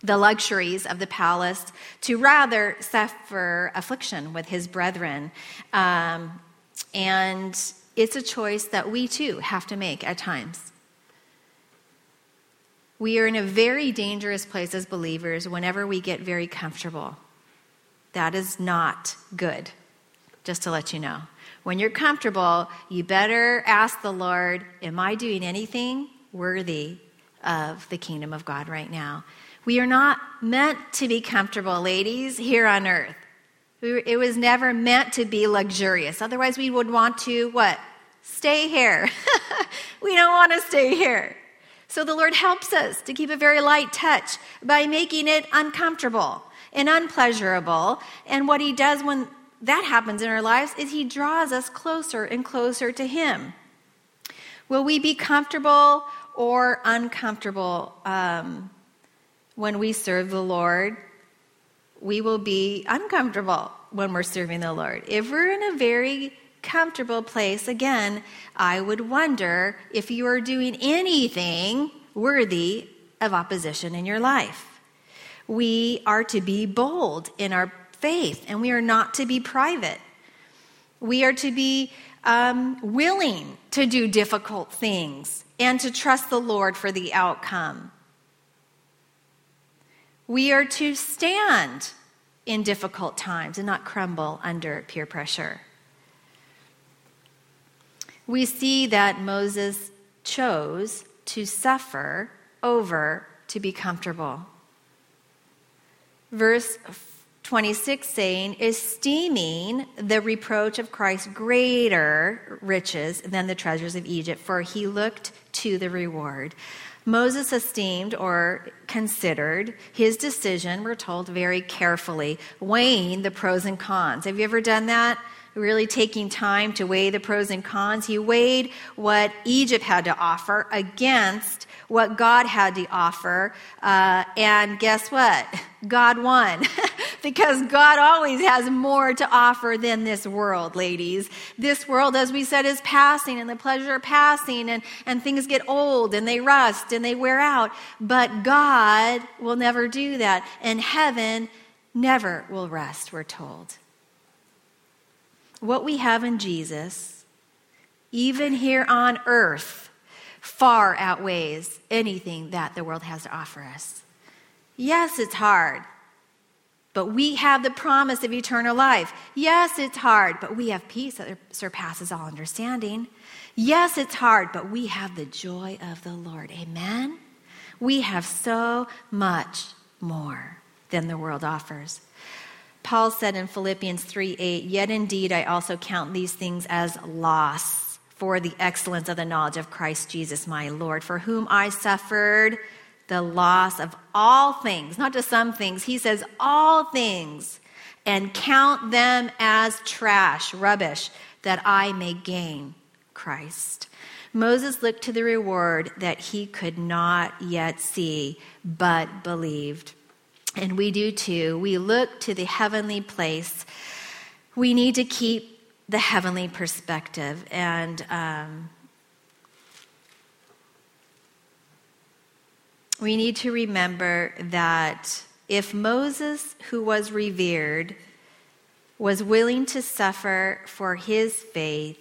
the luxuries of the palace to rather suffer affliction with his brethren. Um, and it's a choice that we too have to make at times. We are in a very dangerous place as believers whenever we get very comfortable. That is not good, just to let you know. When you're comfortable, you better ask the Lord, Am I doing anything worthy of the kingdom of God right now. We are not meant to be comfortable, ladies, here on earth. It was never meant to be luxurious. Otherwise, we would want to what? Stay here. we don't want to stay here. So the Lord helps us to keep a very light touch by making it uncomfortable and unpleasurable. And what He does when that happens in our lives is He draws us closer and closer to Him. Will we be comfortable or uncomfortable um, when we serve the Lord, we will be uncomfortable when we're serving the Lord. If we're in a very comfortable place, again, I would wonder if you are doing anything worthy of opposition in your life. We are to be bold in our faith, and we are not to be private. We are to be um, willing to do difficult things and to trust the Lord for the outcome. We are to stand in difficult times and not crumble under peer pressure. We see that Moses chose to suffer over to be comfortable. Verse 26 saying, esteeming the reproach of Christ greater riches than the treasures of Egypt, for he looked to the reward. Moses esteemed or considered his decision, we're told, very carefully, weighing the pros and cons. Have you ever done that? Really taking time to weigh the pros and cons. He weighed what Egypt had to offer against what God had to offer. Uh, and guess what? God won. because God always has more to offer than this world, ladies. This world, as we said, is passing and the pleasure passing and, and things get old and they rust and they wear out. But God will never do that. And heaven never will rest, we're told. What we have in Jesus, even here on earth, far outweighs anything that the world has to offer us. Yes, it's hard, but we have the promise of eternal life. Yes, it's hard, but we have peace that surpasses all understanding. Yes, it's hard, but we have the joy of the Lord. Amen? We have so much more than the world offers. Paul said in Philippians 3 8, Yet indeed I also count these things as loss for the excellence of the knowledge of Christ Jesus my Lord, for whom I suffered the loss of all things, not just some things. He says, all things, and count them as trash, rubbish, that I may gain Christ. Moses looked to the reward that he could not yet see, but believed. And we do too. We look to the heavenly place. We need to keep the heavenly perspective. And um, we need to remember that if Moses, who was revered, was willing to suffer for his faith,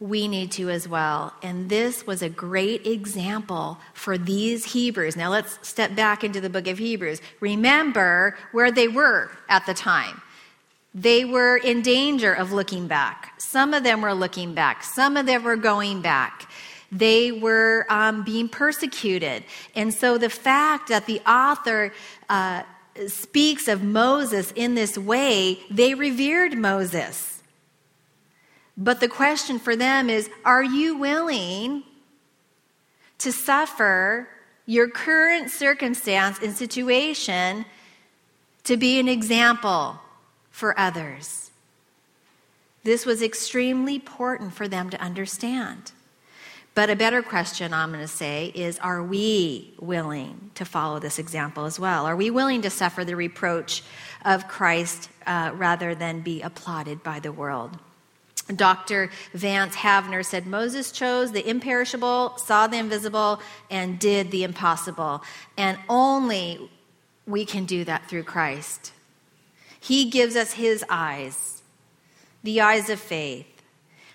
we need to as well. And this was a great example for these Hebrews. Now let's step back into the book of Hebrews. Remember where they were at the time. They were in danger of looking back. Some of them were looking back, some of them were going back. They were um, being persecuted. And so the fact that the author uh, speaks of Moses in this way, they revered Moses. But the question for them is are you willing to suffer your current circumstance and situation to be an example for others? This was extremely important for them to understand. But a better question, I'm going to say, is are we willing to follow this example as well? Are we willing to suffer the reproach of Christ uh, rather than be applauded by the world? Dr. Vance Havner said Moses chose the imperishable, saw the invisible, and did the impossible. And only we can do that through Christ. He gives us his eyes, the eyes of faith.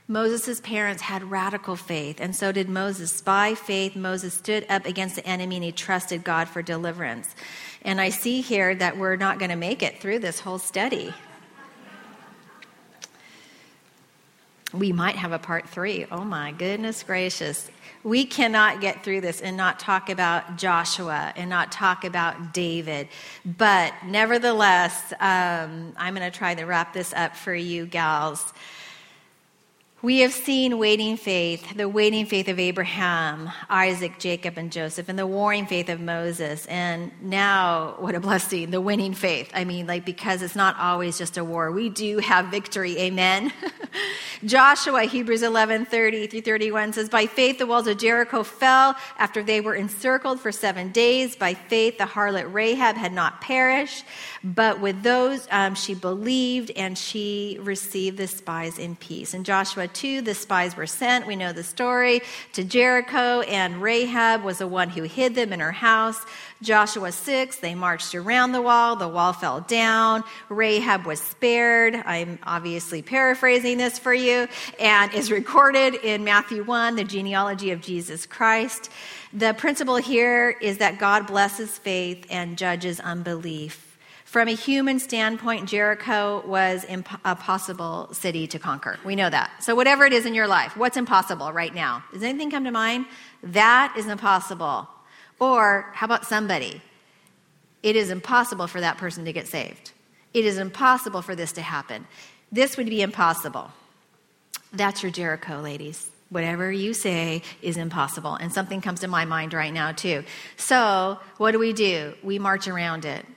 Moses' parents had radical faith, and so did Moses. By faith, Moses stood up against the enemy and he trusted God for deliverance. And I see here that we're not going to make it through this whole study. We might have a part three. Oh my goodness gracious. We cannot get through this and not talk about Joshua and not talk about David. But nevertheless, um, I'm going to try to wrap this up for you gals. We have seen waiting faith, the waiting faith of Abraham, Isaac, Jacob, and Joseph, and the warring faith of Moses. And now, what a blessing, the winning faith. I mean, like, because it's not always just a war. We do have victory. Amen. Joshua, Hebrews 11 30 through 31 says, By faith, the walls of Jericho fell after they were encircled for seven days. By faith, the harlot Rahab had not perished, but with those um, she believed, and she received the spies in peace. And Joshua two, the spies were sent. We know the story to Jericho, and Rahab was the one who hid them in her house. Joshua 6, they marched around the wall. The wall fell down. Rahab was spared. I'm obviously paraphrasing this for you, and is recorded in Matthew 1, the genealogy of Jesus Christ. The principle here is that God blesses faith and judges unbelief. From a human standpoint, Jericho was imp- a possible city to conquer. We know that. So, whatever it is in your life, what's impossible right now? Does anything come to mind? That is impossible. Or, how about somebody? It is impossible for that person to get saved. It is impossible for this to happen. This would be impossible. That's your Jericho, ladies. Whatever you say is impossible. And something comes to my mind right now, too. So, what do we do? We march around it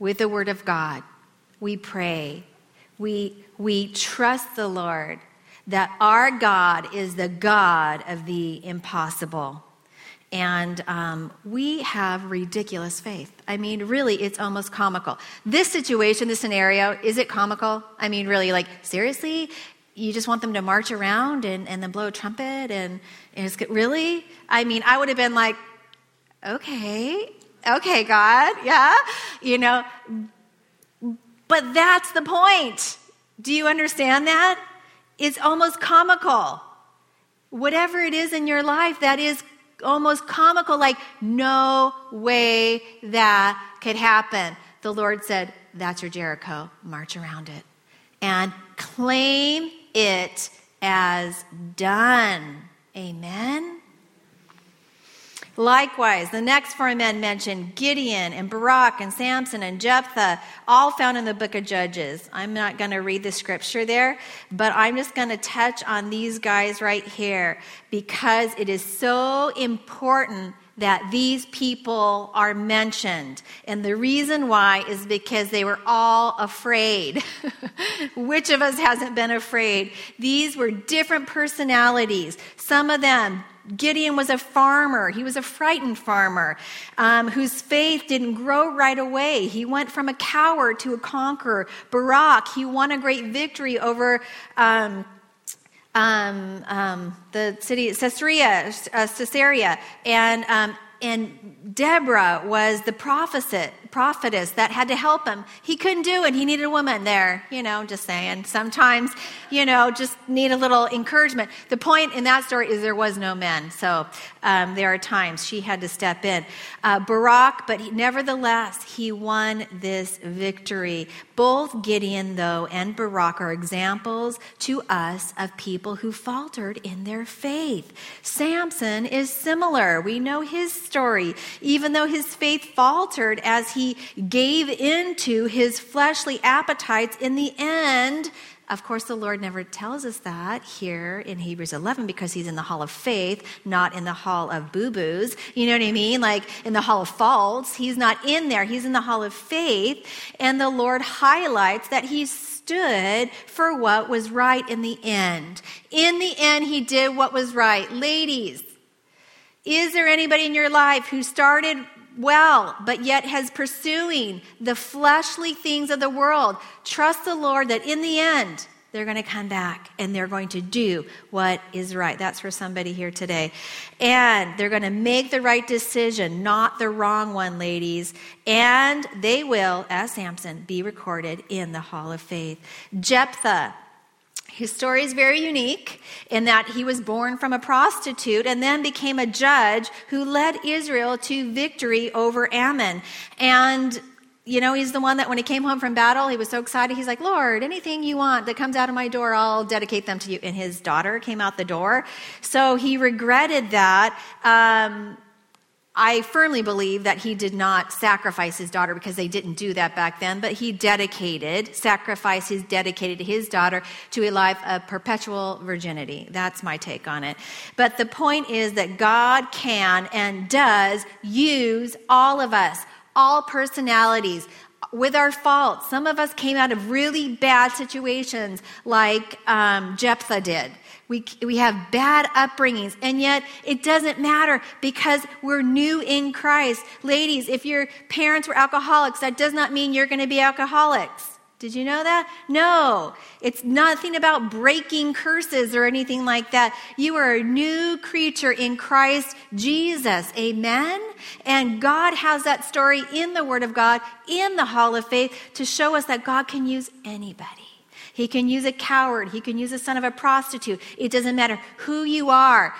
with the Word of God. We pray. We, we trust the Lord that our God is the God of the impossible. And um, we have ridiculous faith. I mean, really, it's almost comical. This situation, this scenario, is it comical? I mean, really, like, seriously? You just want them to march around and, and then blow a trumpet? And, and it's really? I mean, I would have been like, okay, okay, God, yeah, you know. But that's the point. Do you understand that? It's almost comical. Whatever it is in your life that is almost comical, like, no way that could happen. The Lord said, That's your Jericho. March around it and claim it as done. Amen. Likewise, the next four men mentioned Gideon and Barak and Samson and Jephthah, all found in the book of Judges. I'm not going to read the scripture there, but I'm just going to touch on these guys right here because it is so important that these people are mentioned. And the reason why is because they were all afraid. Which of us hasn't been afraid? These were different personalities. Some of them Gideon was a farmer. He was a frightened farmer um, whose faith didn't grow right away. He went from a coward to a conqueror. Barak, he won a great victory over um, um, um the city Caesarea, uh, Caesarea and um, and Deborah was the prophet, prophetess that had to help him. He couldn't do it. He needed a woman there, you know, just saying. Sometimes, you know, just need a little encouragement. The point in that story is there was no men. So um, there are times she had to step in. Uh, Barak, but he, nevertheless, he won this victory. Both Gideon, though, and Barak are examples to us of people who faltered in their faith. Samson is similar. We know his story. Even though his faith faltered as he he gave into his fleshly appetites in the end. Of course, the Lord never tells us that here in Hebrews 11 because he's in the hall of faith, not in the hall of boo boos. You know what I mean? Like in the hall of faults. He's not in there, he's in the hall of faith. And the Lord highlights that he's stood for what was right in the end. In the end, he did what was right. Ladies, is there anybody in your life who started well, but yet has pursuing the fleshly things of the world? Trust the Lord that in the end, they're going to come back and they're going to do what is right. That's for somebody here today. And they're going to make the right decision, not the wrong one, ladies. And they will, as Samson, be recorded in the Hall of Faith. Jephthah. His story is very unique in that he was born from a prostitute and then became a judge who led Israel to victory over Ammon. And you know, he's the one that when he came home from battle, he was so excited. He's like, Lord, anything you want that comes out of my door, I'll dedicate them to you. And his daughter came out the door. So he regretted that. Um, I firmly believe that he did not sacrifice his daughter because they didn't do that back then, but he dedicated, sacrificed his dedicated his daughter to a life of perpetual virginity. That's my take on it. But the point is that God can and does use all of us all personalities, with our faults. Some of us came out of really bad situations, like um, Jephthah did. We, we have bad upbringings, and yet it doesn't matter because we're new in Christ. Ladies, if your parents were alcoholics, that does not mean you're going to be alcoholics. Did you know that? No. It's nothing about breaking curses or anything like that. You are a new creature in Christ Jesus. Amen? And God has that story in the Word of God, in the Hall of Faith, to show us that God can use anybody. He can use a coward. He can use the son of a prostitute. It doesn't matter who you are.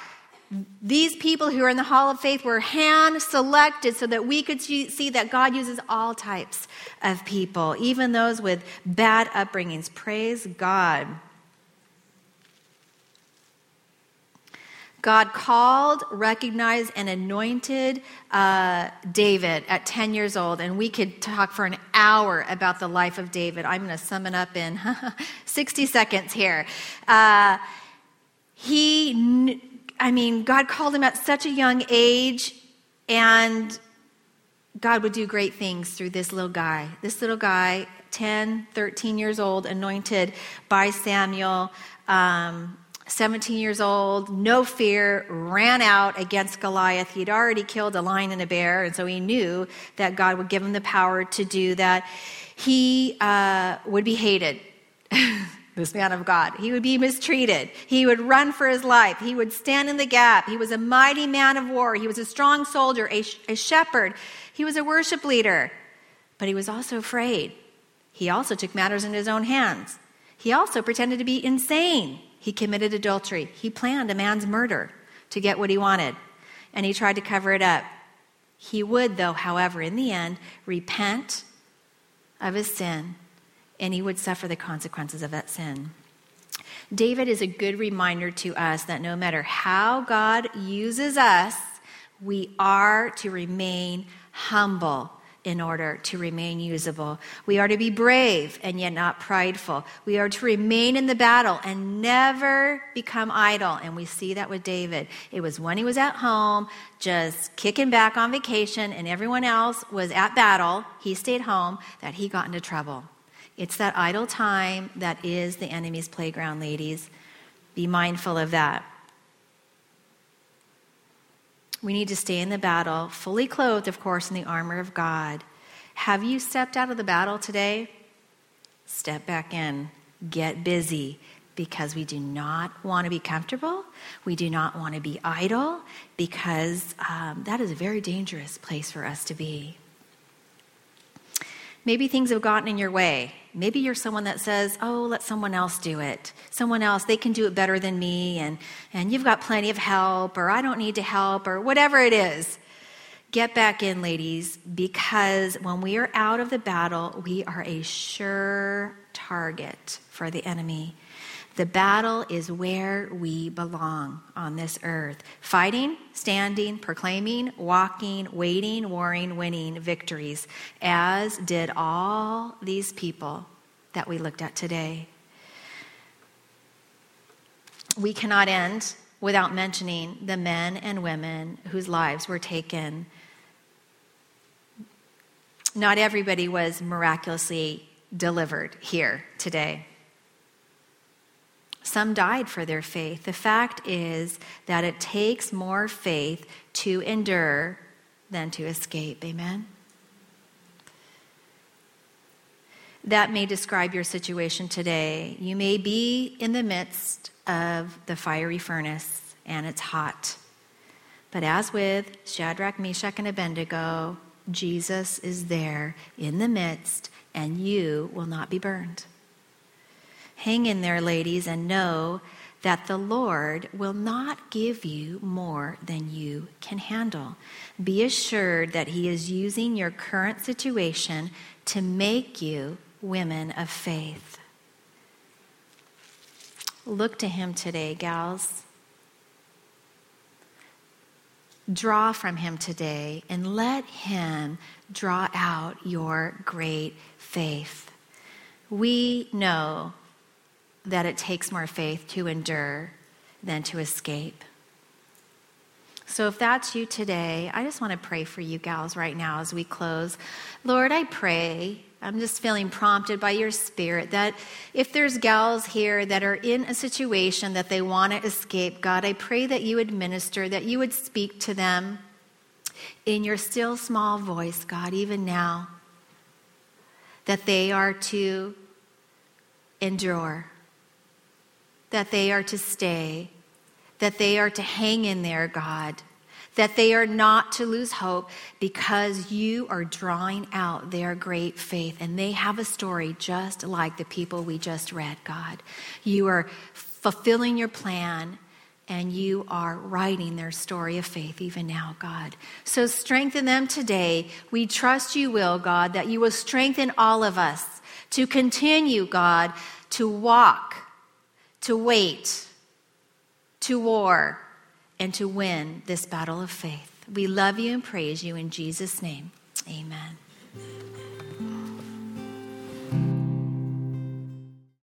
These people who are in the Hall of Faith were hand selected so that we could see that God uses all types of people, even those with bad upbringings. Praise God. God called, recognized, and anointed uh, David at 10 years old. And we could talk for an hour about the life of David. I'm going to sum it up in 60 seconds here. Uh, he I mean, God called him at such a young age, and God would do great things through this little guy. This little guy, 10, 13 years old, anointed by Samuel, um, 17 years old, no fear, ran out against Goliath. He'd already killed a lion and a bear, and so he knew that God would give him the power to do that. He uh, would be hated. this man of God. He would be mistreated. He would run for his life. He would stand in the gap. He was a mighty man of war. He was a strong soldier, a, a shepherd. He was a worship leader. But he was also afraid. He also took matters in his own hands. He also pretended to be insane. He committed adultery. He planned a man's murder to get what he wanted. And he tried to cover it up. He would, though, however, in the end, repent of his sin and he would suffer the consequences of that sin. David is a good reminder to us that no matter how God uses us, we are to remain humble in order to remain usable. We are to be brave and yet not prideful. We are to remain in the battle and never become idle. And we see that with David. It was when he was at home, just kicking back on vacation, and everyone else was at battle, he stayed home, that he got into trouble. It's that idle time that is the enemy's playground, ladies. Be mindful of that. We need to stay in the battle, fully clothed, of course, in the armor of God. Have you stepped out of the battle today? Step back in. Get busy because we do not want to be comfortable. We do not want to be idle because um, that is a very dangerous place for us to be. Maybe things have gotten in your way. Maybe you're someone that says, oh, let someone else do it. Someone else, they can do it better than me, and, and you've got plenty of help, or I don't need to help, or whatever it is. Get back in, ladies, because when we are out of the battle, we are a sure target for the enemy. The battle is where we belong on this earth fighting, standing, proclaiming, walking, waiting, warring, winning victories, as did all these people that we looked at today. We cannot end without mentioning the men and women whose lives were taken. Not everybody was miraculously delivered here today. Some died for their faith. The fact is that it takes more faith to endure than to escape. Amen? That may describe your situation today. You may be in the midst of the fiery furnace and it's hot. But as with Shadrach, Meshach, and Abednego, Jesus is there in the midst and you will not be burned. Hang in there, ladies, and know that the Lord will not give you more than you can handle. Be assured that He is using your current situation to make you women of faith. Look to Him today, gals. Draw from Him today and let Him draw out your great faith. We know that it takes more faith to endure than to escape. So, if that's you today, I just want to pray for you gals right now as we close. Lord, I pray, I'm just feeling prompted by your spirit that if there's gals here that are in a situation that they want to escape, God, I pray that you would minister, that you would speak to them in your still small voice, God, even now, that they are to endure, that they are to stay, that they are to hang in there, God, that they are not to lose hope because you are drawing out their great faith. And they have a story just like the people we just read, God. You are fulfilling your plan and you are writing their story of faith even now, God. So strengthen them today. We trust you will, God, that you will strengthen all of us to continue, God, to walk, to wait, to war, and to win this battle of faith. We love you and praise you in Jesus' name. Amen.